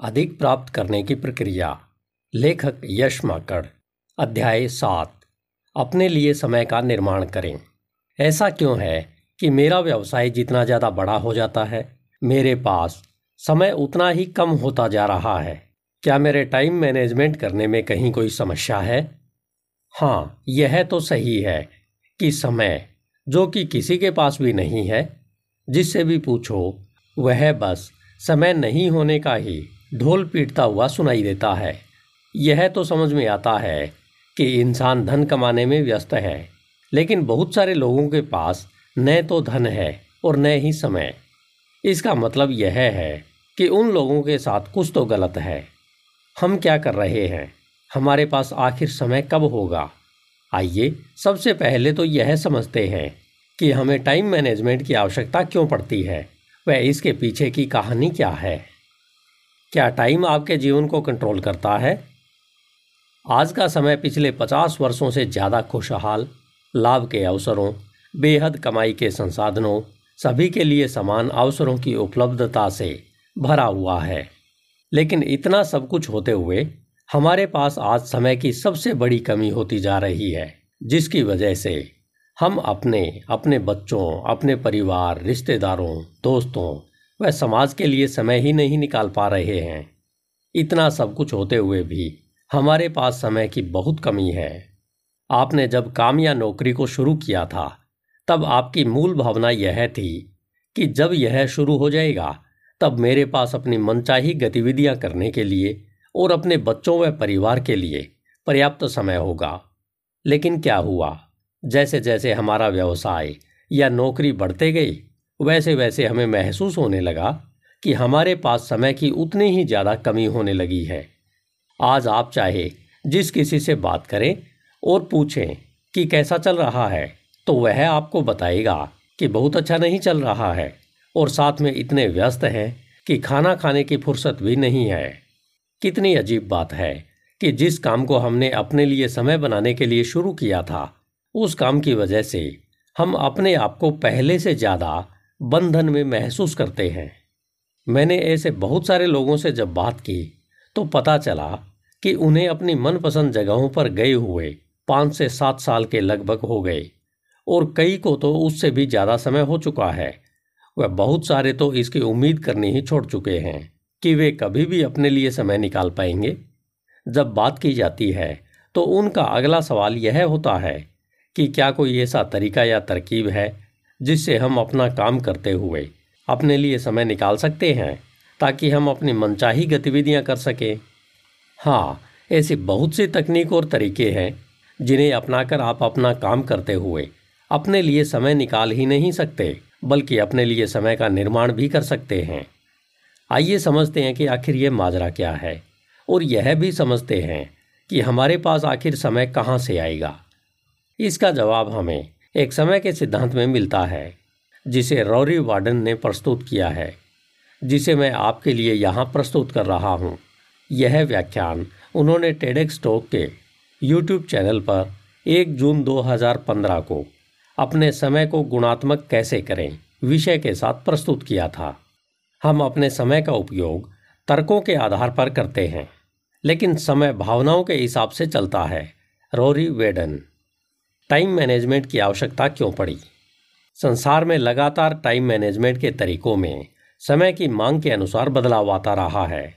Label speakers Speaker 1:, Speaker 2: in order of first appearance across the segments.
Speaker 1: अधिक प्राप्त करने की प्रक्रिया। लेखक यश माकड़ अध्याय सात। अपने लिए समय का निर्माण करें। ऐसा क्यों है कि मेरा व्यवसाय जितना ज़्यादा बड़ा हो जाता है, मेरे पास समय उतना ही कम होता जा रहा है। क्या मेरे टाइम मैनेजमेंट करने में कहीं कोई समस्या है? हाँ यह तो सही है कि समय, जो कि किसी के पास भी नहीं है, जिससे भी पूछो, वह बस समय नहीं होने का ही ढोल पीटता हुआ सुनाई देता है। यह तो समझ में आता है कि इंसान धन कमाने में व्यस्त है, लेकिन बहुत सारे लोगों के पास न तो धन है और न ही समय। इसका मतलब यह है कि उन लोगों के साथ कुछ तो गलत है। हम क्या कर रहे हैं? हमारे पास आखिर समय कब होगा? आइए, सबसे पहले तो यह समझते हैं कि हमें टाइम मैनेजमेंट की आवश्यकता क्यों पड़ती है वह इसके पीछे की कहानी क्या है। क्या टाइम आपके जीवन को कंट्रोल करता है? आज का समय पिछले पचास वर्षों से ज़्यादा खुशहाल, लाभ के अवसरों, बेहद कमाई के संसाधनों, सभी के लिए समान अवसरों की उपलब्धता से भरा हुआ है। लेकिन इतना सब कुछ होते हुए हमारे पास आज समय की सबसे बड़ी कमी होती जा रही है, जिसकी वजह से हम अपने अपने बच्चों, अपने परिवार, रिश्तेदारों, दोस्तों व समाज के लिए समय ही नहीं निकाल पा रहे हैं। इतना सब कुछ होते हुए भी हमारे पास समय की बहुत कमी है। आपने जब काम या नौकरी को शुरू किया था, तब आपकी मूल भावना यह थी कि जब यह शुरू हो जाएगा, तब मेरे पास अपनी मनचाही गतिविधियाँ करने के लिए और अपने बच्चों व परिवार के लिए पर्याप्त समय होगा। लेकिन क्या हुआ? जैसे जैसे हमारा व्यवसाय या नौकरी बढ़ते गई वैसे वैसे हमें महसूस होने लगा कि हमारे पास समय की उतनी ही ज़्यादा कमी होने लगी है। आज आप चाहे जिस किसी से बात करें और पूछें कि कैसा चल रहा है तो वह आपको बताएगा कि बहुत अच्छा नहीं चल रहा है और साथ में इतने व्यस्त हैं कि खाना खाने की फुर्सत भी नहीं है। कितनी अजीब बात है कि जिस काम को हमने अपने लिए समय बनाने के लिए शुरू किया था, उस काम की वजह से हम अपने आप को पहले से ज़्यादा बंधन में महसूस करते हैं। मैंने ऐसे बहुत सारे लोगों से जब बात की तो पता चला कि उन्हें अपनी मनपसंद जगहों पर गए हुए पाँच से सात साल के लगभग हो गए, और कई को तो उससे भी ज़्यादा समय हो चुका है। वह बहुत सारे तो इसकी उम्मीद करनी ही छोड़ चुके हैं कि वे कभी भी अपने लिए समय निकाल पाएँगे। जब बात की जाती है तो उनका अगला सवाल यह होता है कि क्या कोई ऐसा तरीका या तरकीब है जिससे हम अपना काम करते हुए अपने लिए समय निकाल सकते हैं, ताकि हम अपनी मनचाही गतिविधियाँ कर सकें। हाँ ऐसी बहुत सी तकनीक और तरीके हैं, जिन्हें अपनाकर आप अपना काम करते हुए अपने लिए समय निकाल ही नहीं सकते, बल्कि अपने लिए समय का निर्माण भी कर सकते हैं। आइए समझते हैं कि आखिर ये माजरा क्या है, और यह भी समझते हैं कि हमारे पास आखिर समय कहाँ से आएगा। इसका जवाब हमें एक समय के सिद्धांत में मिलता है, जिसे रौरी वार्डन ने प्रस्तुत किया है, जिसे मैं आपके लिए यहाँ प्रस्तुत कर रहा हूँ। यह व्याख्यान उन्होंने टेडेक्स टॉक के यूट्यूब चैनल पर 1 जून 2015 को अपने समय को गुणात्मक कैसे करें विषय के साथ प्रस्तुत किया था। हम अपने समय का उपयोग तर्कों के आधार पर करते हैं, लेकिन समय भावनाओं के हिसाब से चलता है, रोरी वेडन टाइम मैनेजमेंट की आवश्यकता क्यों पड़ी? संसार में लगातार टाइम मैनेजमेंट के तरीकों में समय की मांग के अनुसार बदलाव आता रहा है।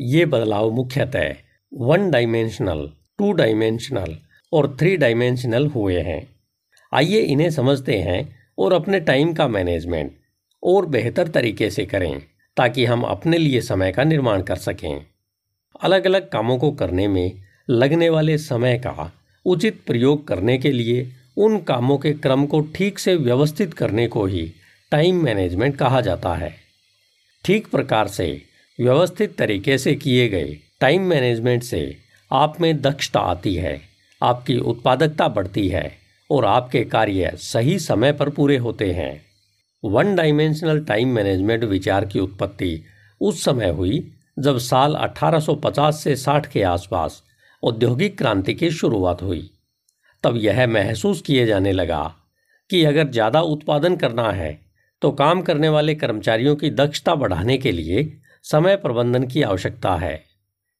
Speaker 1: ये बदलाव मुख्यतः वन डायमेंशनल टू डायमेंशनल और थ्री डायमेंशनल हुए हैं। आइए इन्हें समझते हैं और अपने टाइम का मैनेजमेंट और बेहतर तरीके से करें ताकि हम अपने लिए समय का निर्माण कर सकें। अलग अलग कामों को करने में लगने वाले समय का उचित प्रयोग करने के लिए उन कामों के क्रम को ठीक से व्यवस्थित करने को ही टाइम मैनेजमेंट कहा जाता है। ठीक प्रकार से व्यवस्थित तरीके से किए गए टाइम मैनेजमेंट से आप में दक्षता आती है, आपकी उत्पादकता बढ़ती है और आपके कार्य सही समय पर पूरे होते हैं। वन डायमेंशनल टाइम मैनेजमेंट विचार की उत्पत्ति उस समय हुई जब साल 1850 से 60 के आसपास औद्योगिक क्रांति की शुरुआत हुई। तब यह महसूस किए जाने लगा कि अगर ज़्यादा उत्पादन करना है तो काम करने वाले कर्मचारियों की दक्षता बढ़ाने के लिए समय प्रबंधन की आवश्यकता है।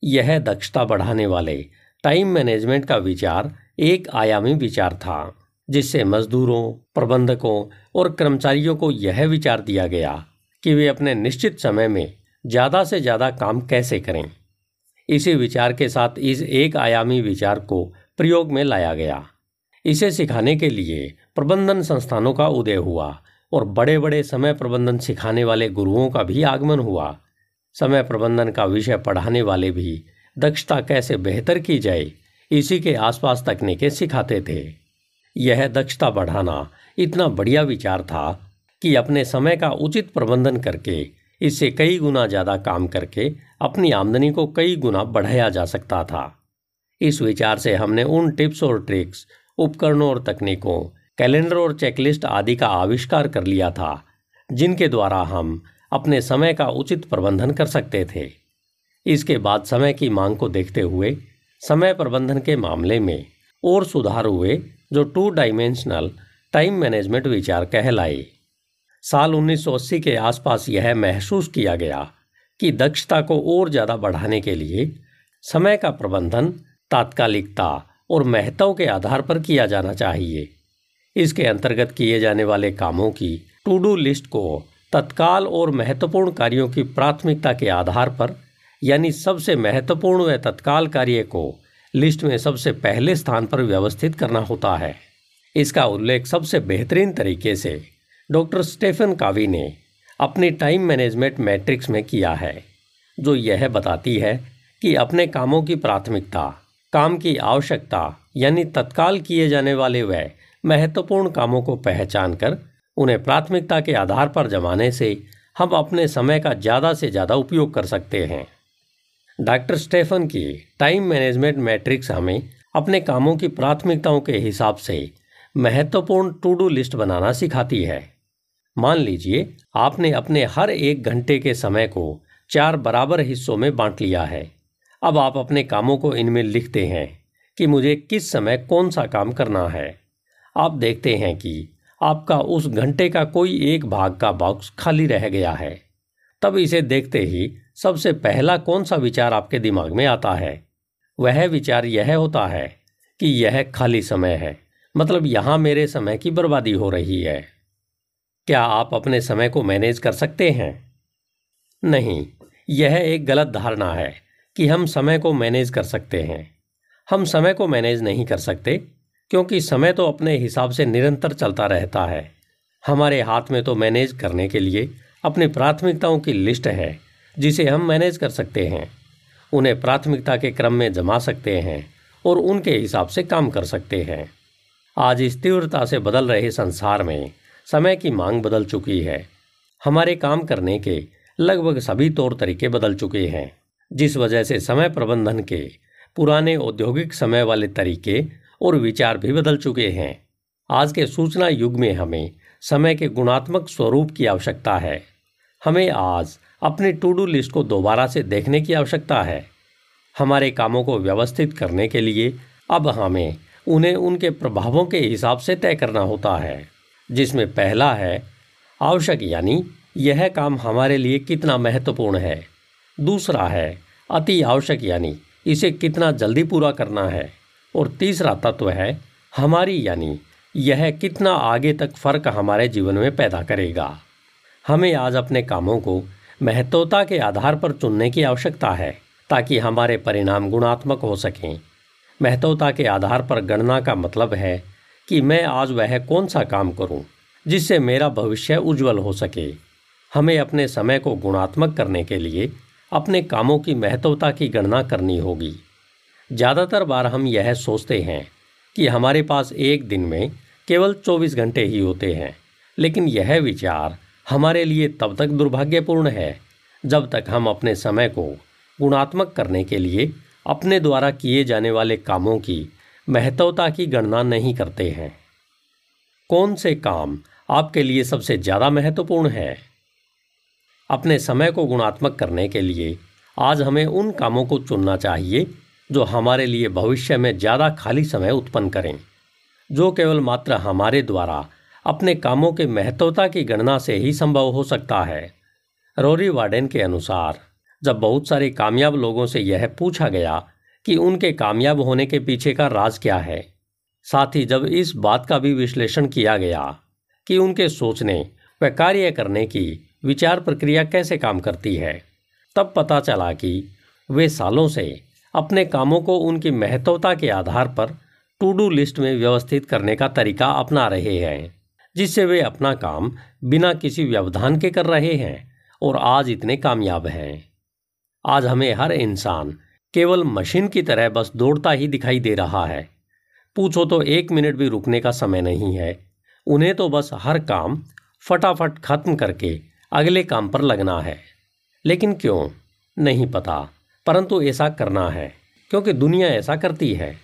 Speaker 1: यह दक्षता बढ़ाने वाले टाइम मैनेजमेंट का विचार एक आयामी विचार था, जिससे मजदूरों, प्रबंधकों और कर्मचारियों को यह विचार दिया गया कि वे अपने निश्चित समय में ज़्यादा से ज़्यादा काम कैसे करें। इसी विचार के साथ इस एक आयामी विचार को प्रयोग में लाया गया। इसे सिखाने के लिए प्रबंधन संस्थानों का उदय हुआ और बड़े बड़े समय प्रबंधन सिखाने वाले गुरुओं का भी आगमन हुआ। समय प्रबंधन का विषय पढ़ाने वाले भी दक्षता कैसे बेहतर की जाए, इसी के आसपास तकनीकें सिखाते थे। यह दक्षता बढ़ाना इतना बढ़िया विचार था कि अपने समय का उचित प्रबंधन करके इससे कई गुना ज़्यादा काम करके अपनी आमदनी को कई गुना बढ़ाया जा सकता था। इस विचार से हमने उन टिप्स और ट्रिक्स, उपकरणों और तकनीकों, कैलेंडर और चेकलिस्ट आदि का आविष्कार कर लिया था, जिनके द्वारा हम अपने समय का उचित प्रबंधन कर सकते थे। इसके बाद समय की मांग को देखते हुए, समय प्रबंधन के मामले में और सुधार हुए जो टू डायमेंशनल टाइम मैनेजमेंट विचार कहलाए। साल 1980 के आसपास यह महसूस किया गया कि दक्षता को और ज़्यादा बढ़ाने के लिए समय का प्रबंधन, तात्कालिकता और महत्व के आधार पर किया जाना चाहिए। इसके अंतर्गत किए जाने वाले कामों की टू डू लिस्ट को तत्काल और महत्वपूर्ण कार्यों की प्राथमिकता के आधार पर, यानी सबसे महत्वपूर्ण व तत्काल कार्य को लिस्ट में सबसे पहले स्थान पर व्यवस्थित करना होता है। इसका उल्लेख सबसे बेहतरीन तरीके से डॉक्टर स्टेफन कावी ने अपने टाइम मैनेजमेंट मैट्रिक्स में किया है, जो यह बताती है कि अपने कामों की प्राथमिकता, काम की आवश्यकता, यानी तत्काल किए जाने वाले व महत्वपूर्ण कामों को पहचान कर उन्हें प्राथमिकता के आधार पर जमाने से हम अपने समय का ज़्यादा से ज़्यादा उपयोग कर सकते हैं। डॉक्टर स्टेफन की टाइम मैनेजमेंट मैट्रिक्स हमें अपने कामों की प्राथमिकताओं के हिसाब से महत्वपूर्ण टू डू लिस्ट बनाना सिखाती है। मान लीजिए, आपने अपने हर एक घंटे के समय को चार बराबर हिस्सों में बांट लिया है। अब आप अपने कामों को इनमें लिखते हैं कि मुझे किस समय कौन सा काम करना है। आप देखते हैं कि आपका उस घंटे का कोई एक भाग का बॉक्स खाली रह गया है। तब इसे देखते ही सबसे पहला कौन सा विचार आपके दिमाग में आता है? वह विचार यह होता है कि यह खाली समय है मतलब यहाँ मेरे समय की बर्बादी हो रही है। क्या आप अपने समय को मैनेज कर सकते हैं? नहीं, यह एक गलत धारणा है कि हम समय को मैनेज कर सकते हैं। हम समय को मैनेज नहीं कर सकते, क्योंकि समय तो अपने हिसाब से निरंतर चलता रहता है। हमारे हाथ में तो मैनेज करने के लिए अपनी प्राथमिकताओं की लिस्ट है, जिसे हम मैनेज कर सकते हैं। उन्हें प्राथमिकता के क्रम में जमा सकते हैं और उनके हिसाब से काम कर सकते हैं। आज इस तीव्रता से बदल रहे संसार में समय की मांग बदल चुकी है। हमारे काम करने के लगभग सभी तौर तरीके बदल चुके हैं, जिस वजह से समय प्रबंधन के पुराने औद्योगिक समय वाले तरीके और विचार भी बदल चुके हैं। आज के सूचना युग में हमें समय के गुणात्मक स्वरूप की आवश्यकता है। हमें आज अपनी टू डू लिस्ट को दोबारा से देखने की आवश्यकता है। हमारे कामों को व्यवस्थित करने के लिए अब हमें उन्हें उनके प्रभावों के हिसाब से तय करना होता है। जिसमें पहला है, आवश्यक यानी यह काम हमारे लिए कितना महत्वपूर्ण है। दूसरा है, अति आवश्यक यानी इसे कितना जल्दी पूरा करना है। और तीसरा तत्व है, हमारी यानी यह कितना आगे तक फ़र्क हमारे जीवन में पैदा करेगा। हमें आज अपने कामों को महत्वता के आधार पर चुनने की आवश्यकता है, ताकि हमारे परिणाम गुणात्मक हो सकें। महत्वता के आधार पर गणना का मतलब है कि मैं आज वह कौन सा काम करूँ, जिससे मेरा भविष्य उज्जवल हो सके। हमें अपने समय को गुणात्मक करने के लिए अपने कामों की महत्वता की गणना करनी होगी। ज़्यादातर बार हम यह सोचते हैं कि हमारे पास एक दिन में केवल 24 घंटे ही होते हैं, लेकिन यह विचार हमारे लिए तब तक दुर्भाग्यपूर्ण है, जब तक हम अपने समय को गुणात्मक करने के लिए अपने द्वारा किए जाने वाले कामों की महत्वता की गणना नहीं करते हैं। कौन से काम आपके लिए सबसे ज़्यादा महत्वपूर्ण है? अपने समय को गुणात्मक करने के लिए आज हमें उन कामों को चुनना चाहिए जो हमारे लिए भविष्य में ज़्यादा खाली समय उत्पन्न करें, जो केवल मात्र हमारे द्वारा अपने कामों के महत्वता की गणना से ही संभव हो सकता है। रोरी वार्डन के अनुसार, जब बहुत सारे कामयाब लोगों से यह पूछा गया कि उनके कामयाब होने के पीछे का राज क्या है। साथ ही जब इस बात का भी विश्लेषण किया गया कि उनके सोचने व कार्य करने की विचार प्रक्रिया कैसे काम करती है, तब पता चला कि वे सालों से अपने कामों को उनकी महत्वता के आधार पर टू डू लिस्ट में व्यवस्थित करने का तरीका अपना रहे हैं, जिससे वे अपना काम बिना किसी व्यवधान के कर रहे हैं और आज इतने कामयाब हैं। आज हमें हर इंसान केवल मशीन की तरह बस दौड़ता ही दिखाई दे रहा है। पूछो तो एक मिनट भी रुकने का समय नहीं है। उन्हें तो बस हर काम फटाफट खत्म करके अगले काम पर लगना है। लेकिन क्यों? नहीं पता, परंतु ऐसा करना है, क्योंकि दुनिया ऐसा करती है।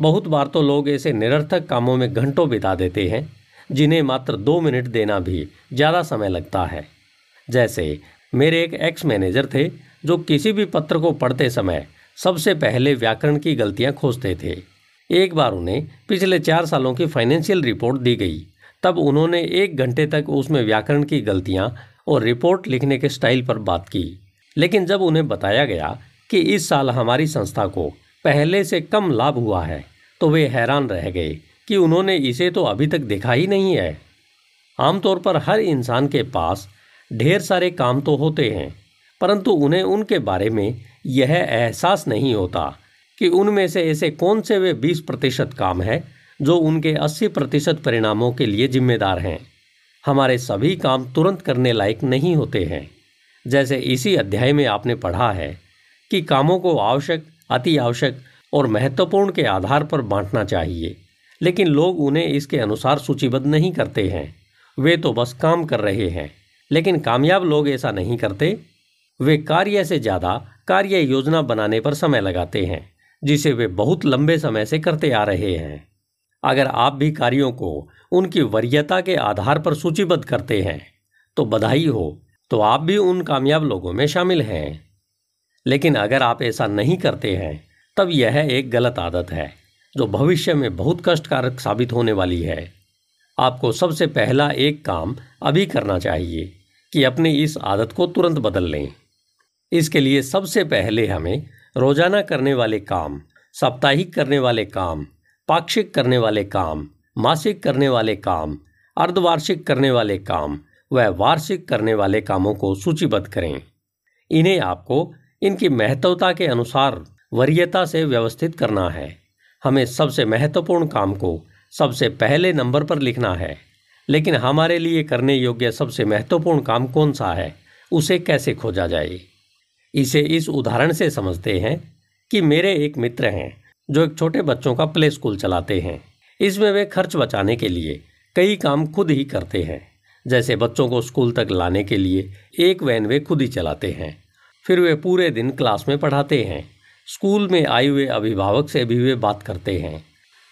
Speaker 1: बहुत बार तो लोग ऐसे निरर्थक कामों में घंटों बिता देते हैं, जिन्हें मात्र दो मिनट देना भी ज़्यादा समय लगता है। जैसे, मेरे एक एक्स मैनेजर थे, जो किसी भी पत्र को पढ़ते समय सबसे पहले व्याकरण की गलतियाँ खोजते थे। एक बार उन्हें पिछले चार सालों की फाइनेंशियल रिपोर्ट दी गई। तब उन्होंने एक घंटे तक उसमें व्याकरण की गलतियाँ और रिपोर्ट लिखने के स्टाइल पर बात की। लेकिन जब उन्हें बताया गया कि इस साल हमारी संस्था को पहले से कम लाभ हुआ है तो वे हैरान रह गए कि उन्होंने इसे तो अभी तक देखा ही नहीं है। आमतौर पर हर इंसान के पास ढेर सारे काम तो होते हैं, परंतु उन्हें उनके बारे में यह एहसास नहीं होता कि उनमें से ऐसे कौन से वे 20 प्रतिशत काम हैं जो उनके 80 प्रतिशत परिणामों के लिए जिम्मेदार हैं। हमारे सभी काम तुरंत करने लायक नहीं होते हैं। जैसे इसी अध्याय में आपने पढ़ा है कि कामों को आवश्यक, अति आवश्यक और महत्वपूर्ण के आधार पर बांटना चाहिए, लेकिन लोग उन्हें इसके अनुसार सूचीबद्ध नहीं करते हैं। वे तो बस काम कर रहे हैं, लेकिन कामयाब लोग ऐसा नहीं करते। वे कार्य से ज़्यादा कार्य योजना बनाने पर समय लगाते हैं, जिसे वे बहुत लंबे समय से करते आ रहे हैं। अगर आप भी कार्यों को उनकी वरीयता के आधार पर सूचीबद्ध करते हैं तो बधाई हो तो आप भी उन कामयाब लोगों में शामिल हैं। लेकिन अगर आप ऐसा नहीं करते हैं, तब यह एक गलत आदत है, जो भविष्य में बहुत कष्टकारक साबित होने वाली है। आपको सबसे पहला एक काम अभी करना चाहिए, कि अपनी इस आदत को तुरंत बदल लें। इसके लिए सबसे पहले हमें रोज़ाना करने वाले काम, साप्ताहिक करने वाले काम, पाक्षिक करने वाले काम, मासिक करने वाले काम, अर्धवार्षिक करने वाले काम व वार्षिक करने वाले कामों को सूचीबद्ध करें। इन्हें आपको इनकी महत्वता के अनुसार वरीयता से व्यवस्थित करना है। हमें सबसे महत्वपूर्ण काम को सबसे पहले नंबर पर लिखना है। लेकिन हमारे लिए करने योग्य सबसे महत्वपूर्ण काम कौन सा है, उसे कैसे खोजा जाए? इसे इस उदाहरण से समझते हैं कि मेरे एक मित्र हैं जो एक छोटे बच्चों का प्ले स्कूल चलाते हैं। इसमें वे खर्च बचाने के लिए कई काम खुद ही करते हैं। जैसे बच्चों को स्कूल तक लाने के लिए एक वैन वे खुद ही चलाते हैं। फिर वे पूरे दिन क्लास में पढ़ाते हैं। स्कूल में आए हुए अभिभावक से भी वे बात करते हैं।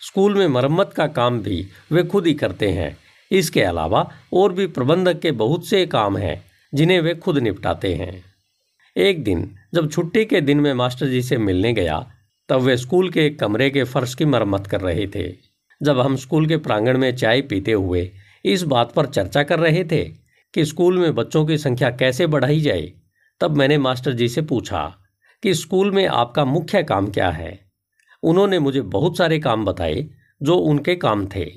Speaker 1: स्कूल में मरम्मत का काम भी वे खुद ही करते हैं। इसके अलावा और भी प्रबंधक के बहुत से काम हैं जिन्हें वे खुद निपटाते हैं। एक दिन, जब छुट्टी के दिन में मास्टर जी से मिलने गया, तब वे स्कूल के कमरे के फर्श की मरम्मत कर रहे थे। जब हम स्कूल के प्रांगण में चाय पीते हुए इस बात पर चर्चा कर रहे थे कि स्कूल में बच्चों की संख्या कैसे बढ़ाई जाए, तब मैंने मास्टर जी से पूछा कि स्कूल में आपका मुख्य काम क्या है? उन्होंने मुझे बहुत सारे काम बताए जो उनके काम थे।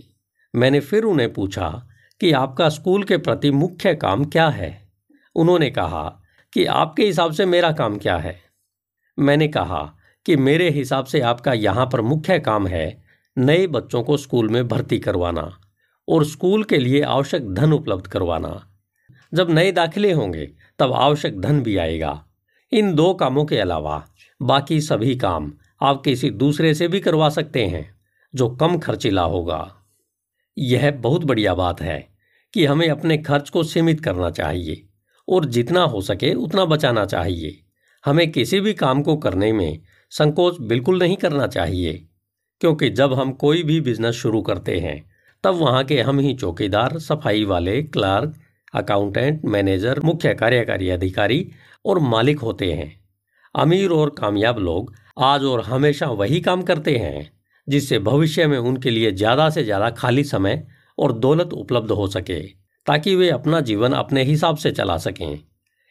Speaker 1: मैंने फिर उन्हें पूछा कि आपका स्कूल के प्रति मुख्य काम क्या है? उन्होंने कहा कि आपके हिसाब से मेरा काम क्या है? मैंने कहा कि मेरे हिसाब से आपका यहाँ पर मुख्य काम है नए बच्चों को स्कूल में भर्ती करवाना और स्कूल के लिए आवश्यक धन उपलब्ध करवाना। जब नए दाखिले होंगे, तब आवश्यक धन भी आएगा। इन दो कामों के अलावा बाकी सभी काम आप किसी दूसरे से भी करवा सकते हैं, जो कम खर्चीला होगा। यह बहुत बढ़िया बात है कि हमें अपने खर्च को सीमित करना चाहिए। और जितना हो सके उतना बचाना चाहिए। हमें किसी भी काम को करने में संकोच बिल्कुल नहीं करना चाहिए, क्योंकि जब हम कोई भी बिज़नेस शुरू करते हैं, तब वहाँ के हम ही चौकीदार, सफ़ाई वाले क्लार्क अकाउंटेंट मैनेजर मुख्य कार्यकारी अधिकारी और मालिक होते हैं। अमीर और कामयाब लोग आज और हमेशा वही काम करते हैं, जिससे भविष्य में उनके लिए ज़्यादा से ज़्यादा खाली समय और दौलत उपलब्ध हो सके। ताकि वे अपना जीवन अपने हिसाब से चला सकें।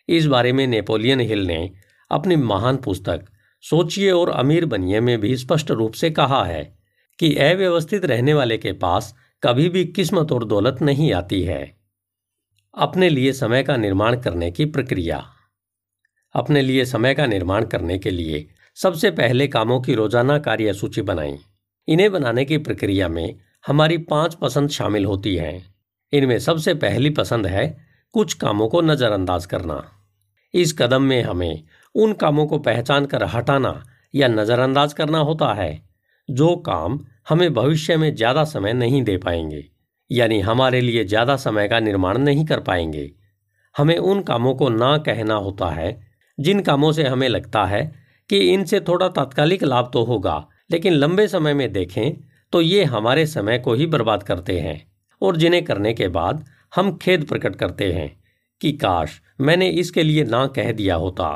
Speaker 1: इस बारे में नेपोलियन हिल ने अपनी महान पुस्तक, सोचिए और अमीर बनिए में भी स्पष्ट रूप से कहा है कि अव्यवस्थित रहने वाले के पास कभी भी किस्मत और दौलत नहीं आती है। अपने लिए समय का निर्माण करने की प्रक्रिया। अपने लिए समय का निर्माण करने के लिए सबसे पहले कामों की रोज़ाना कार्य सूची बनाई इन्हें बनाने की प्रक्रिया में हमारी पाँच पसंद शामिल होती हैं। इनमें सबसे पहली पसंद है कुछ कामों को नज़रअंदाज करना। इस कदम में हमें उन कामों को पहचान कर हटाना या नज़रअंदाज करना होता है, जो काम हमें भविष्य में ज़्यादा समय नहीं दे पाएँगे, यानी हमारे लिए ज़्यादा समय का निर्माण नहीं कर पाएँगे। हमें उन कामों को ना कहना होता है, जिन कामों से हमें लगता है कि इनसे थोड़ा तात्कालिक लाभ तो होगा, लेकिन लंबे समय में देखें तो ये हमारे समय को ही बर्बाद करते हैं। और जिन्हें करने के बाद हम खेद प्रकट करते हैं कि काश मैंने इसके लिए ना कह दिया होता।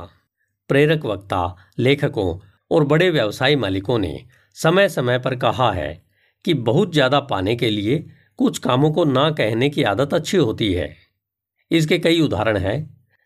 Speaker 1: प्रेरक वक्ता, लेखकों और बड़े व्यवसायी मालिकों ने समय समय पर कहा है कि बहुत ज़्यादा पाने के लिए कुछ कामों को ना कहने की आदत अच्छी होती है। इसके कई उदाहरण हैं,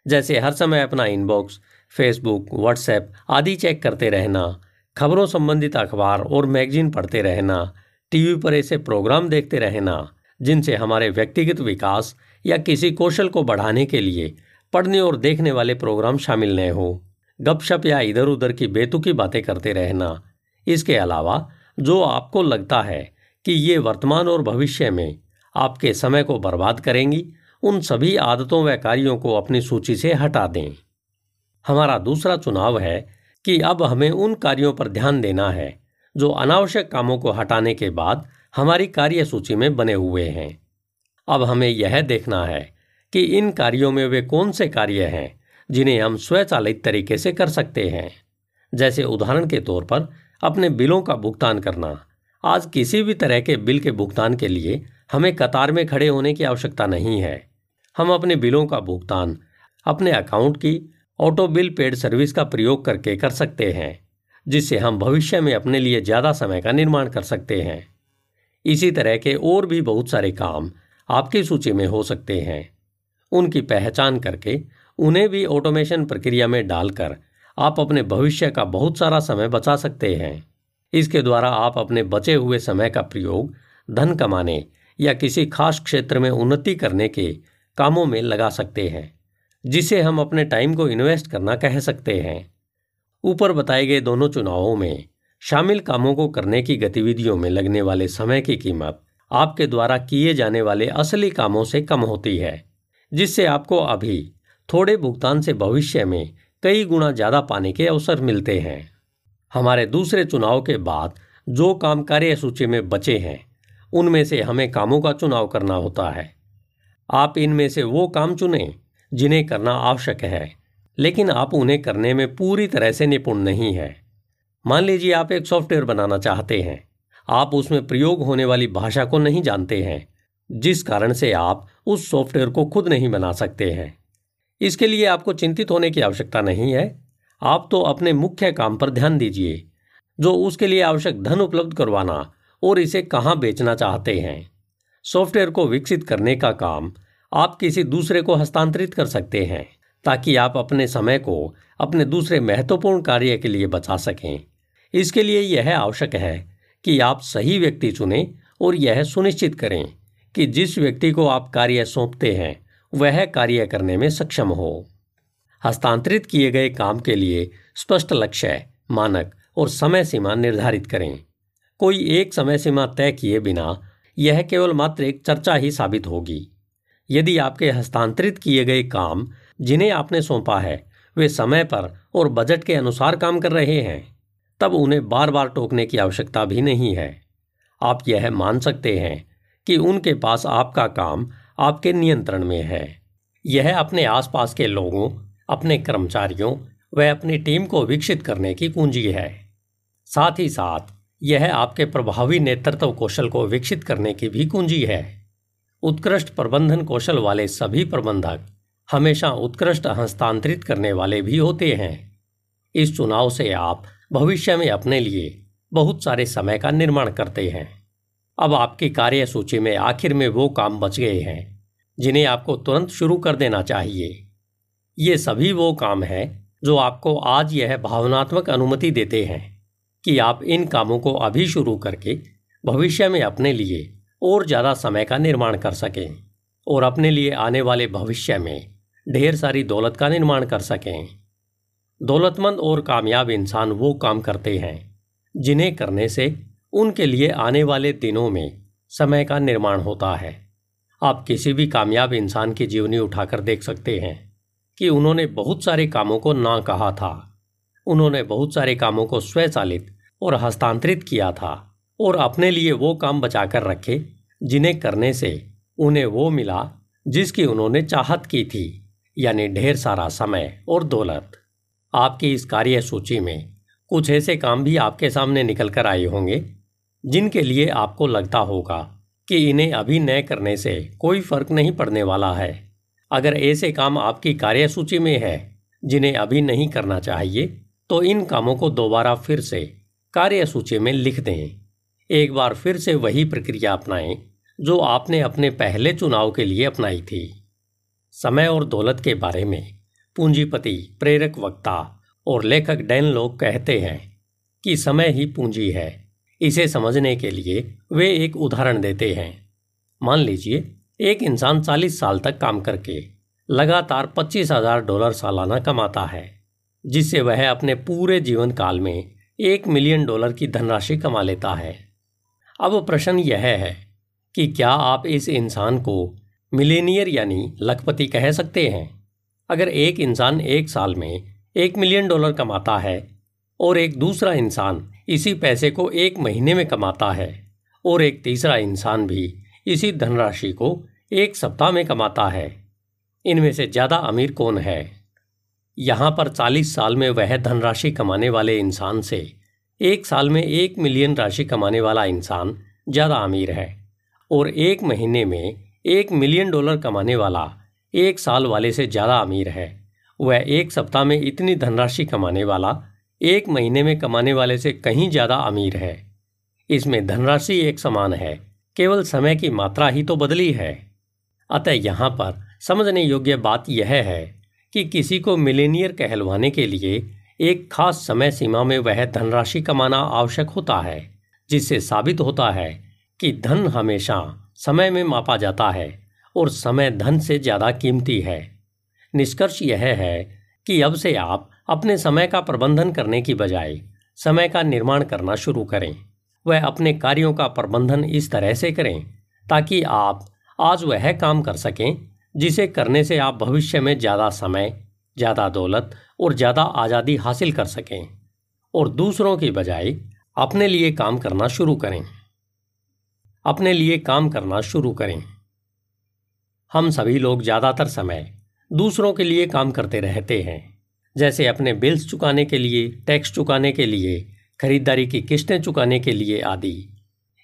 Speaker 1: जैसे हर समय अपना इनबॉक्स फेसबुक व्हाट्सएप आदि चेक करते रहना, खबरों संबंधित अखबार और मैगजीन पढ़ते रहना टीवी पर ऐसे प्रोग्राम देखते रहना जिनसे हमारे व्यक्तिगत विकास या किसी कौशल को बढ़ाने के लिए पढ़ने और देखने वाले प्रोग्राम शामिल न हो। गपशप या इधर उधर की बेतुकी बातें करते रहना। इसके अलावा, जो आपको लगता है कि ये वर्तमान और भविष्य में आपके समय को बर्बाद करेंगी, उन सभी आदतों व कार्यों को अपनी सूची से हटा दें। हमारा दूसरा चुनाव है कि अब हमें उन कार्यों पर ध्यान देना है, जो अनावश्यक कामों को हटाने के बाद हमारी कार्य सूची में बने हुए हैं। अब हमें यह देखना है कि इन कार्यों में वे कौन से कार्य हैं, जिन्हें हम स्वचालित तरीके से कर सकते हैं। जैसे उदाहरण के तौर पर, अपने बिलों का भुगतान करना। आज किसी भी तरह के बिल के भुगतान के लिए हमें कतार में खड़े होने की आवश्यकता नहीं है। हम अपने बिलों का भुगतान, अपने अकाउंट की ऑटो बिल पेड सर्विस का प्रयोग करके कर सकते हैं, जिससे हम भविष्य में अपने लिए ज़्यादा समय का निर्माण कर सकते हैं। इसी तरह के और भी बहुत सारे काम आपकी सूची में हो सकते हैं। उनकी पहचान करके उन्हें भी ऑटोमेशन प्रक्रिया में डालकर आप अपने भविष्य का बहुत सारा समय बचा सकते हैं। इसके द्वारा आप अपने बचे हुए समय का प्रयोग धन कमाने या किसी खास क्षेत्र में उन्नति करने के कामों में लगा सकते हैं, जिसे हम अपने टाइम को इन्वेस्ट करना कह सकते हैं। ऊपर बताए गए दोनों चुनावों में शामिल कामों को करने की गतिविधियों में लगने वाले समय की कीमत आपके द्वारा किए जाने वाले असली कामों से कम होती है, जिससे आपको अभी थोड़े भुगतान से भविष्य में कई गुना ज़्यादा पाने के अवसर मिलते हैं। हमारे दूसरे चुनाव के बाद जो काम कार्य सूची में बचे हैं, उनमें से हमें कामों का चुनाव करना होता है। आप इनमें से वो काम चुनें जिन्हें करना आवश्यक है, लेकिन आप उन्हें करने में पूरी तरह से निपुण नहीं है। मान लीजिए आप एक सॉफ्टवेयर बनाना चाहते हैं। आप उसमें प्रयोग होने वाली भाषा को नहीं जानते हैं, जिस कारण से आप उस सॉफ्टवेयर को खुद नहीं बना सकते हैं। इसके लिए आपको चिंतित होने की आवश्यकता नहीं है। आप तो अपने मुख्य काम पर ध्यान दीजिए, जो उसके लिए आवश्यक धन उपलब्ध करवाना और इसे कहाँ बेचना चाहते हैं। सॉफ्टवेयर को विकसित करने का काम आप किसी दूसरे को हस्तांतरित कर सकते हैं, ताकि आप अपने समय को अपने दूसरे महत्वपूर्ण कार्य के लिए बचा सकें। इसके लिए यह आवश्यक है कि आप सही व्यक्ति चुनें और यह सुनिश्चित करें कि जिस व्यक्ति को आप कार्य सौंपते हैं, वह कार्य करने में सक्षम हो। हस्तांतरित किए गए काम के लिए स्पष्ट लक्ष्य, मानक और समय सीमा निर्धारित करें। कोई एक समय सीमा तय किए बिना यह केवल मात्र एक चर्चा ही साबित होगी। यदि आपके हस्तांतरित किए गए काम जिन्हें आपने सौंपा है, वे समय पर और बजट के अनुसार काम कर रहे हैं। तब उन्हें बार बार टोकने की आवश्यकता भी नहीं है। आप यह मान सकते हैं कि उनके पास आपका काम आपके नियंत्रण में है। यह अपने आसपास के लोगों, अपने कर्मचारियों व अपनी टीम को विकसित करने की कुंजी है। साथ ही साथ, यह आपके प्रभावी नेतृत्व कौशल को विकसित करने की भी कुंजी है। उत्कृष्ट प्रबंधन कौशल वाले सभी प्रबंधक हमेशा उत्कृष्ट हस्तांतरित करने वाले भी होते हैं। इस चुनाव से आप भविष्य में अपने लिए बहुत सारे समय का निर्माण करते हैं। अब आपकी कार्य सूची में आखिर में वो काम बच गए हैं, जिन्हें आपको तुरंत शुरू कर देना चाहिए। ये सभी वो काम हैं जो आपको आज यह भावनात्मक अनुमति देते हैं कि आप इन कामों को अभी शुरू करके भविष्य में अपने लिए और ज़्यादा समय का निर्माण कर सकें और अपने लिए आने वाले भविष्य में ढेर सारी दौलत का निर्माण कर सकें। दौलतमंद और कामयाब इंसान वो काम करते हैं, जिन्हें करने से उनके लिए आने वाले दिनों में समय का निर्माण होता है। आप किसी भी कामयाब इंसान की जीवनी उठाकर देख सकते हैं कि उन्होंने बहुत सारे कामों को ना कहा था। उन्होंने बहुत सारे कामों को स्वचालित और हस्तांतरित किया था और अपने लिए वो काम बचाकर रखे, जिन्हें करने से उन्हें वो मिला जिसकी उन्होंने चाहत की थी, यानी ढेर सारा समय और दौलत। आपकी इस कार्य सूची में कुछ ऐसे काम भी आपके सामने निकल कर आए होंगे, जिनके लिए आपको लगता होगा कि इन्हें अभी नए करने से कोई फ़र्क नहीं पड़ने वाला है। अगर ऐसे काम आपकी कार्यसूची में है, जिन्हें अभी नहीं करना चाहिए तो इन कामों को दोबारा फिर से कार्यसूची में लिख दें। एक बार फिर से वही प्रक्रिया अपनाएँ, जो आपने अपने पहले चुनाव के लिए अपनाई थी। समय और दौलत के बारे में पूंजीपति, प्रेरक वक्ता और लेखक डैन लोग कहते हैं कि समय ही पूंजी है। इसे समझने के लिए वे एक उदाहरण देते हैं। मान लीजिए, एक इंसान 40 साल तक काम करके लगातार पच्चीस हज़ार डॉलर सालाना कमाता है, जिससे वह अपने पूरे जीवन काल में एक मिलियन डॉलर की धनराशि कमा लेता है। अब प्रश्न यह है कि क्या आप इस इंसान को मिलेनियर यानी लखपति कह सकते हैं? अगर एक इंसान एक साल में एक मिलियन डॉलर कमाता है और एक दूसरा इंसान इसी पैसे को एक महीने में कमाता है और एक तीसरा इंसान भी इसी धनराशि को एक सप्ताह में कमाता है, इनमें से ज़्यादा अमीर कौन है? यहाँ पर चालीस साल में वह धनराशि कमाने वाले इंसान से एक साल में एक मिलियन राशि कमाने वाला इंसान ज़्यादा अमीर है और एक महीने में एक मिलियन डॉलर कमाने वाला एक साल वाले से ज़्यादा अमीर है। वह एक सप्ताह में इतनी धनराशि कमाने वाला, एक महीने में कमाने वाले से कहीं ज़्यादा अमीर है। इसमें धनराशि एक समान है, केवल समय की मात्रा ही तो बदली है। अतः यहाँ पर समझने योग्य बात यह है कि किसी को मिलेनियर कहलवाने के लिए एक खास समय सीमा में वह धनराशि कमाना आवश्यक होता है, जिससे साबित होता है कि धन हमेशा समय में मापा जाता है। और समय धन से ज़्यादा कीमती है। निष्कर्ष यह है कि अब से आप अपने समय का प्रबंधन करने की बजाय समय का निर्माण करना शुरू करें। वह अपने कार्यों का प्रबंधन इस तरह से करें ताकि आप आज वह काम कर सकें जिसे करने से आप भविष्य में ज़्यादा समय, ज़्यादा दौलत और ज़्यादा आज़ादी हासिल कर सकें और दूसरों की बजाय अपने लिए काम करना शुरू करें। अपने लिए काम करना शुरू करें। हम सभी लोग ज़्यादातर समय दूसरों के लिए काम करते रहते हैं। जैसे अपने बिल्स चुकाने के लिए टैक्स चुकाने के लिए, खरीदारी की किस्तें चुकाने के लिए आदि।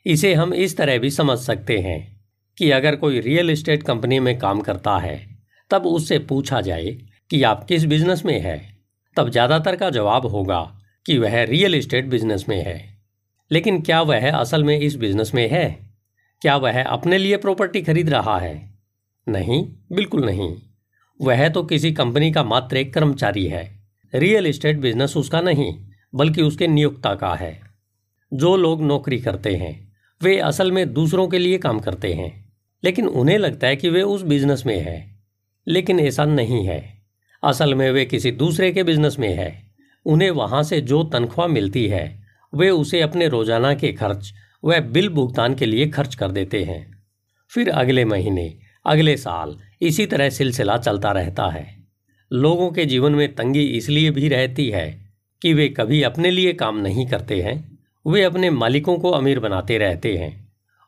Speaker 1: इसे हम इस तरह भी समझ सकते हैं कि अगर कोई रियल इस्टेट कंपनी में काम करता है, तब उससे पूछा जाए कि आप किस बिज़नेस में है। तब ज़्यादातर का जवाब होगा कि वह रियल इस्टेट बिज़नेस में है। लेकिन क्या वह असल में इस बिज़नेस में है? क्या वह अपने लिए प्रॉपर्टी खरीद रहा है? नहीं, बिल्कुल नहीं। वह तो किसी कंपनी का मात्र एक कर्मचारी है। रियल एस्टेट बिज़नेस उसका नहीं, बल्कि उसके नियोक्ता का है। जो लोग नौकरी करते हैं, वे असल में दूसरों के लिए काम करते हैं, लेकिन उन्हें लगता है कि वे उस बिज़नेस में है। लेकिन ऐसा नहीं है। असल में वे किसी दूसरे के बिज़नेस में है। उन्हें वहाँ से जो तनख्वाह मिलती है, वे उसे अपने रोज़ाना के खर्च व बिल भुगतान के लिए खर्च कर देते हैं। फिर अगले महीने अगले साल इसी तरह सिलसिला चलता रहता है। लोगों के जीवन में तंगी इसलिए भी रहती है कि वे कभी अपने लिए काम नहीं करते हैं, वे अपने मालिकों को अमीर बनाते रहते हैं,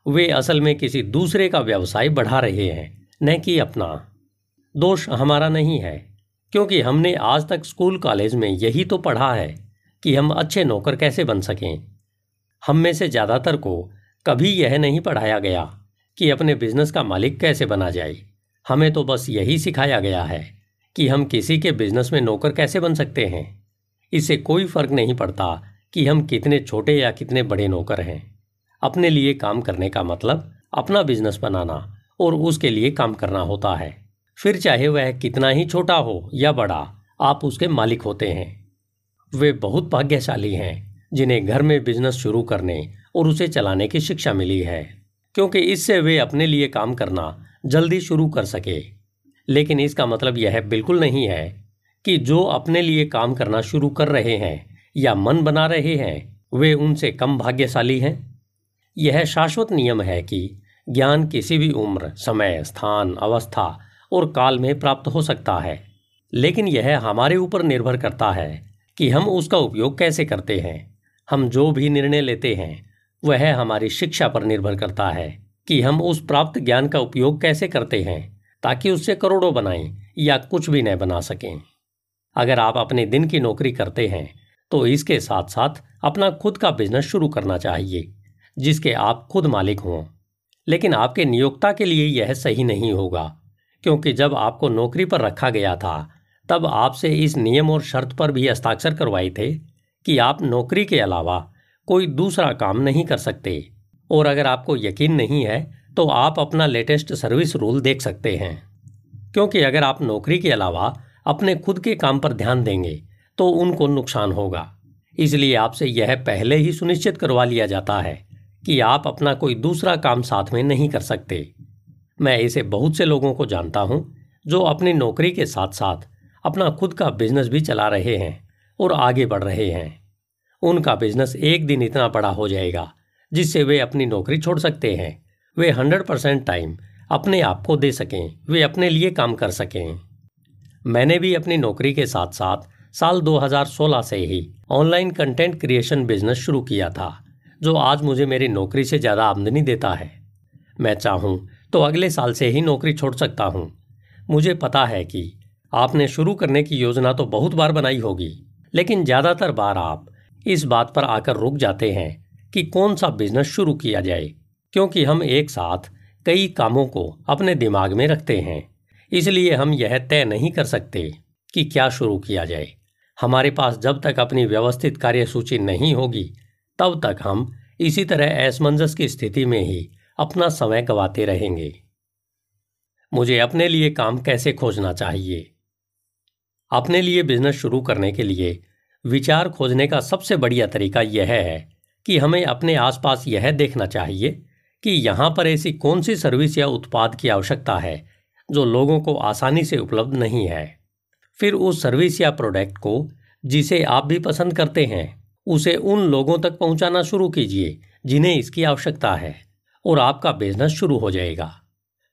Speaker 1: वे असल में किसी दूसरे का व्यवसाय बढ़ा रहे हैं, न कि अपना। दोष हमारा नहीं है, क्योंकि हमने आज तक स्कूल कॉलेज में यही तो पढ़ा है कि हम अच्छे नौकर कैसे बन सकें। हम में से ज़्यादातर को कभी यह नहीं पढ़ाया गया। कि अपने बिज़नेस का मालिक कैसे बना जाए। हमें तो बस यही सिखाया गया है कि हम किसी के बिज़नेस में नौकर कैसे बन सकते हैं। इससे कोई फ़र्क नहीं पड़ता कि हम कितने छोटे या कितने बड़े नौकर हैं। अपने लिए काम करने का मतलब अपना बिज़नेस बनाना और उसके लिए काम करना होता है। फिर चाहे वह कितना ही छोटा हो या बड़ा, आप उसके मालिक होते हैं। वे बहुत भाग्यशाली हैं, जिन्हें घर में बिज़नेस शुरू करने और उसे चलाने की शिक्षा मिली है। क्योंकि इससे वे अपने लिए काम करना जल्दी शुरू कर सके। लेकिन इसका मतलब यह बिल्कुल नहीं है कि जो अपने लिए काम करना शुरू कर रहे हैं या मन बना रहे हैं, वे उनसे कम भाग्यशाली हैं। यह शाश्वत नियम है कि ज्ञान किसी भी उम्र, समय, स्थान, अवस्था और काल में प्राप्त हो सकता है। लेकिन यह हमारे ऊपर निर्भर करता है कि हम उसका उपयोग कैसे करते हैं। हम जो भी निर्णय लेते हैं वह हमारी शिक्षा पर निर्भर करता है कि हम उस प्राप्त ज्ञान का उपयोग कैसे करते हैं, ताकि उससे करोड़ों बनाएँ या कुछ भी न बना सकें। अगर आप अपने दिन की नौकरी करते हैं तो इसके साथ साथ अपना खुद का बिज़नेस शुरू करना चाहिए, जिसके आप खुद मालिक हों। लेकिन आपके नियोक्ता के लिए यह सही नहीं होगा, क्योंकि जब आपको नौकरी पर रखा गया था, तब आपसे इस नियम और शर्त पर भी हस्ताक्षर करवाए थे कि आप नौकरी के अलावा कोई दूसरा काम नहीं कर सकते। और अगर आपको यकीन नहीं है तो आप अपना लेटेस्ट सर्विस रूल देख सकते हैं। क्योंकि अगर आप नौकरी के अलावा अपने खुद के काम पर ध्यान देंगे तो उनको नुकसान होगा। इसलिए आपसे यह पहले ही सुनिश्चित करवा लिया जाता है कि आप अपना कोई दूसरा काम साथ में नहीं कर सकते। मैं ऐसे बहुत से लोगों को जानता हूँ, जो अपनी नौकरी के साथ साथ अपना खुद का बिज़नेस भी चला रहे हैं और आगे बढ़ रहे हैं। उनका बिज़नेस एक दिन इतना बड़ा हो जाएगा, जिससे वे अपनी नौकरी छोड़ सकते हैं। वे हंड्रेड परसेंट टाइम अपने आप को दे सकें, वे अपने लिए काम कर सकें। मैंने भी अपनी नौकरी के साथ साथ साल 2016 से ही ऑनलाइन कंटेंट क्रिएशन बिज़नेस शुरू किया था, जो आज मुझे मेरी नौकरी से ज़्यादा आमदनी देता है। मैं चाहूँ तो अगले साल से ही नौकरी छोड़ सकता हूँ। मुझे पता है कि आपने शुरू करने की योजना तो बहुत बार बनाई होगी, लेकिन ज़्यादातर बार आप इस बात पर आकर रुक जाते हैं कि कौन सा बिज़नेस शुरू किया जाए, क्योंकि हम एक साथ कई कामों को अपने दिमाग में रखते हैं। इसलिए हम यह तय नहीं कर सकते कि क्या शुरू किया जाए। हमारे पास जब तक अपनी व्यवस्थित कार्यसूची नहीं होगी, तब तक हम इसी तरह असमंजस की स्थिति में ही अपना समय गवाते रहेंगे। मुझे अपने लिए काम कैसे खोजना चाहिए? अपने लिए बिज़नेस शुरू करने के लिए विचार खोजने का सबसे बढ़िया तरीका यह है कि हमें अपने आसपास यह देखना चाहिए कि यहाँ पर ऐसी कौन सी सर्विस या उत्पाद की आवश्यकता है, जो लोगों को आसानी से उपलब्ध नहीं है। फिर उस सर्विस या प्रोडक्ट को, जिसे आप भी पसंद करते हैं, उसे उन लोगों तक पहुंचाना शुरू कीजिए, जिन्हें इसकी आवश्यकता है, और आपका बिज़नेस शुरू हो जाएगा।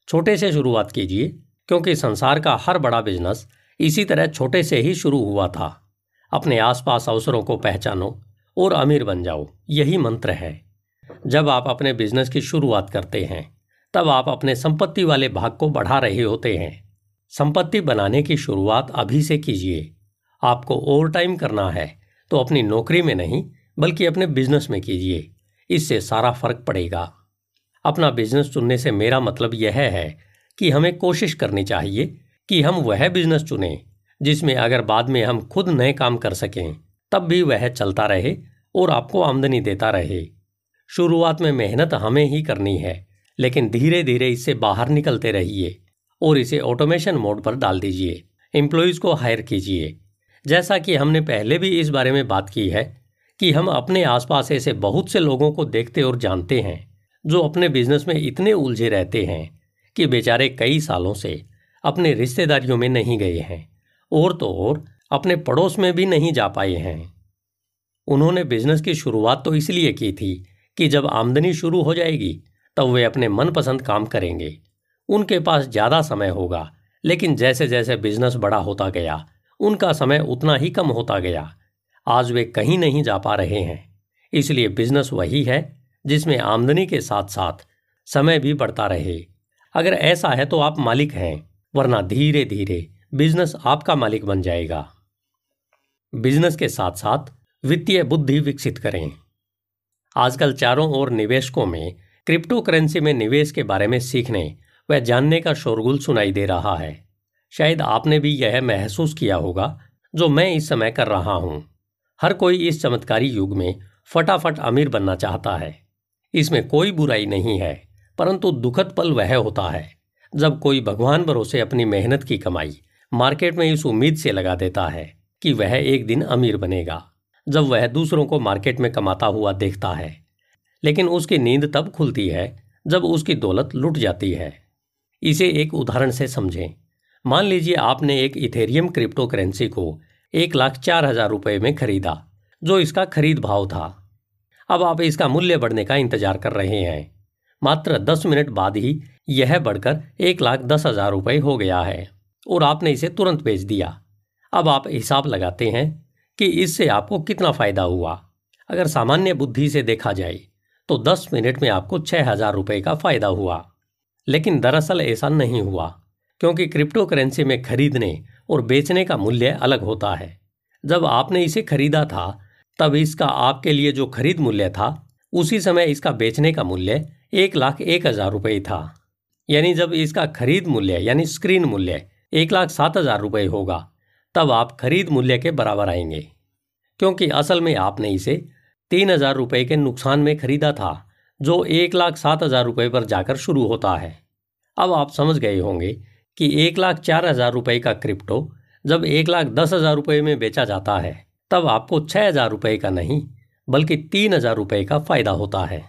Speaker 1: छोटे से शुरुआत कीजिए, क्योंकि संसार का हर बड़ा बिज़नेस इसी तरह छोटे से ही शुरू हुआ था। अपने आसपास अवसरों को पहचानो और अमीर बन जाओ। यही मंत्र है। जब आप अपने बिज़नेस की शुरुआत करते हैं, तब आप अपने संपत्ति वाले भाग को बढ़ा रहे होते हैं। संपत्ति बनाने की शुरुआत अभी से कीजिए। आपको ओवर टाइम करना है तो अपनी नौकरी में नहीं, बल्कि अपने बिज़नेस में कीजिए। इससे सारा फ़र्क पड़ेगा। अपना बिज़नेस चुनने से मेरा मतलब यह है कि हमें कोशिश करनी चाहिए कि हम वह बिज़नेस चुनें जिसमें अगर बाद में हम खुद नए काम कर सकें, तब भी वह चलता रहे और आपको आमदनी देता रहे। शुरुआत में मेहनत हमें ही करनी है, लेकिन धीरे धीरे इससे बाहर निकलते रहिए और इसे ऑटोमेशन मोड पर डाल दीजिए। एम्प्लॉयज़ को हायर कीजिए। जैसा कि हमने पहले भी इस बारे में बात की है कि हम अपने आसपास ऐसे बहुत से लोगों को देखते और जानते हैं, जो अपने बिज़नेस में इतने उलझे रहते हैं कि बेचारे कई सालों से अपने रिश्तेदारियों में नहीं गए हैं। और तो और अपने पड़ोस में भी नहीं जा पाए हैं। उन्होंने बिज़नेस की शुरुआत तो इसलिए की थी कि जब आमदनी शुरू हो जाएगी, तब वे अपने मनपसंद काम करेंगे। उनके पास ज़्यादा समय होगा, लेकिन जैसे जैसे बिज़नेस बड़ा होता गया, उनका समय उतना ही कम होता गया। आज वे कहीं नहीं जा पा रहे हैं। इसलिए बिज़नेस वही है जिसमें आमदनी के साथ साथ समय भी बढ़ता रहे। अगर ऐसा है तो आप मालिक हैं, वरना धीरे धीरे बिज़नेस आपका मालिक बन जाएगा। बिज़नेस के साथ साथ वित्तीय बुद्धि विकसित करें। आजकल चारों ओर निवेशकों में क्रिप्टो करेंसी में निवेश के बारे में सीखने व जानने का शोरगुल सुनाई दे रहा है। शायद आपने भी यह महसूस किया होगा जो मैं इस समय कर रहा हूँ। हर कोई इस चमत्कारी युग में फटाफट अमीर बनना चाहता है। इसमें कोई बुराई नहीं है, परंतु दुखद पल वह होता है जब कोई भगवान भरोसे अपनी मेहनत की कमाई मार्केट में इस उम्मीद से लगा देता है कि वह एक दिन अमीर बनेगा, जब वह दूसरों को मार्केट में कमाता हुआ देखता है। लेकिन उसकी नींद तब खुलती है, जब उसकी दौलत लुट जाती है। इसे एक उदाहरण से समझें। मान लीजिए आपने एक इथेरियम क्रिप्टो करेंसी को एक लाख चार हज़ार रुपये में खरीदा, जो इसका खरीद भाव था। अब आप इसका मूल्य बढ़ने का इंतज़ार कर रहे हैं। मात्र दस मिनट बाद ही यह बढ़कर एक लाख दस हज़ार रुपये हो गया है। और आपने इसे तुरंत बेच दिया। अब आप हिसाब लगाते हैं कि इससे आपको कितना फ़ायदा हुआ। अगर सामान्य बुद्धि से देखा जाए तो दस मिनट में आपको छह हज़ार रुपये का फ़ायदा हुआ। लेकिन दरअसल ऐसा नहीं हुआ, क्योंकि क्रिप्टो करेंसी में खरीदने और बेचने का मूल्य अलग होता है। जब आपने इसे खरीदा था, तब इसका आपके लिए जो खरीद मूल्य था, उसी समय इसका बेचने का मूल्य एक लाख एक हज़ार रुपये था। यानी जब इसका खरीद मूल्य, यानी स्क्रीन मूल्य एक लाख सात हज़ार रुपये होगा, तब आप खरीद मूल्य के बराबर आएँगे। क्योंकि असल में आपने इसे तीन हज़ार रुपये के नुकसान में खरीदा था, जो एक लाख सात हज़ार रुपये पर जाकर शुरू होता है। अब आप समझ गए होंगे कि एक लाख चार हज़ार रुपये का क्रिप्टो जब एक लाख दस हज़ार रुपये में बेचा जाता है, तब आपको छह हज़ार रुपये का नहीं, बल्कि तीन हज़ार रुपये का फ़ायदा होता है।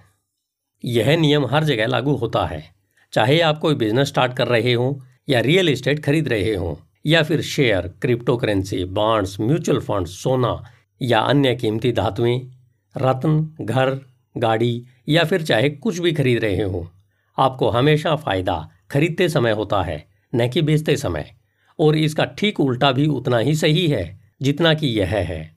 Speaker 1: यह नियम हर जगह लागू होता है। चाहे आप कोई बिज़नेस स्टार्ट कर रहे हों या रियल एस्टेट खरीद रहे हों, या फिर share crypto currency bonds mutual fund सोना या अन्य कीमती धातुएँ, रत्न, घर, गाड़ी या फिर चाहे कुछ भी खरीद रहे हों, आपको हमेशा फ़ायदा खरीदते समय होता है, न कि बेचते समय। और इसका ठीक उल्टा भी उतना ही सही है, जितना कि यह है।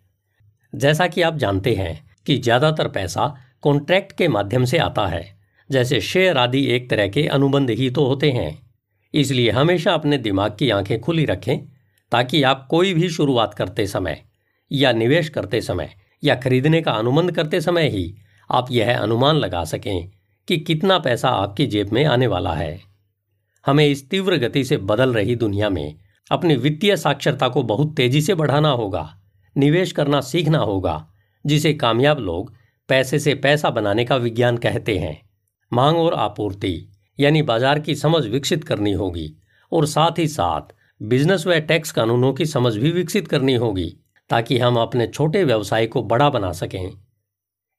Speaker 1: जैसा कि आप जानते हैं कि ज़्यादातर पैसा कॉन्ट्रैक्ट के माध्यम से आता है, जैसे शेयर आदि एक तरह के अनुबंध ही तो होते हैं। इसलिए हमेशा अपने दिमाग की आँखें खुली रखें, ताकि आप कोई भी शुरुआत करते समय, या निवेश करते समय, या खरीदने का अनुबंध करते समय ही आप यह अनुमान लगा सकें कि कितना पैसा आपकी जेब में आने वाला है। हमें इस तीव्र गति से बदल रही दुनिया में अपनी वित्तीय साक्षरता को बहुत तेज़ी से बढ़ाना होगा, निवेश करना सीखना होगा, जिसे कामयाब लोग पैसे से पैसा बनाने का विज्ञान कहते हैं। मांग और आपूर्ति यानी बाज़ार की समझ विकसित करनी होगी और साथ ही साथ बिज़नेस व टैक्स कानूनों की समझ भी विकसित करनी होगी ताकि हम अपने छोटे व्यवसाय को बड़ा बना सकें।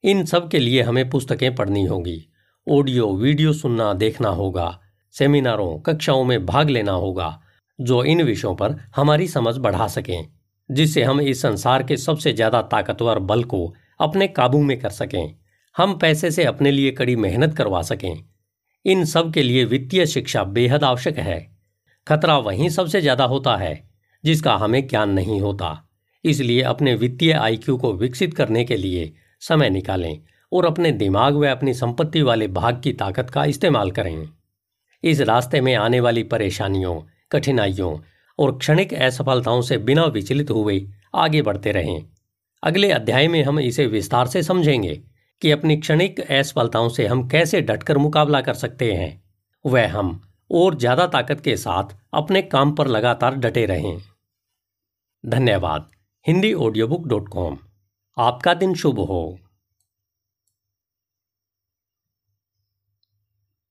Speaker 1: इन सब के लिए हमें पुस्तकें पढ़नी होगी, ऑडियो, वीडियो सुनना, देखना होगा, सेमिनारों, कक्षाओं में भाग लेना होगा, जो इन विषयों पर हमारी समझ बढ़ा सकें, जिससे हम इस संसार के सबसे ज़्यादा ताकतवर बल को अपने काबू में कर सकें। हम पैसे से अपने लिए कड़ी मेहनत करवा सकें। इन सब के लिए वित्तीय शिक्षा बेहद आवश्यक है। खतरा वहीं सबसे ज़्यादा होता है, जिसका हमें ज्ञान नहीं होता। इसलिए अपने वित्तीय आईक्यू को विकसित करने के लिए समय निकालें और अपने दिमाग व अपनी संपत्ति वाले भाग की ताकत का इस्तेमाल करें। इस रास्ते में आने वाली परेशानियों, कठिनाइयों और क्षणिक असफलताओं से बिना विचलित हुए आगे बढ़ते रहें। अगले अध्याय में हम इसे विस्तार से समझेंगे। कि अपनी क्षणिक असफलताओं से हम कैसे डटकर मुकाबला कर सकते हैं। वह हम और ज़्यादा ताकत के साथ अपने काम पर लगातार डटे रहें। धन्यवाद। Hindi audio book dot com आपका दिन शुभ हो।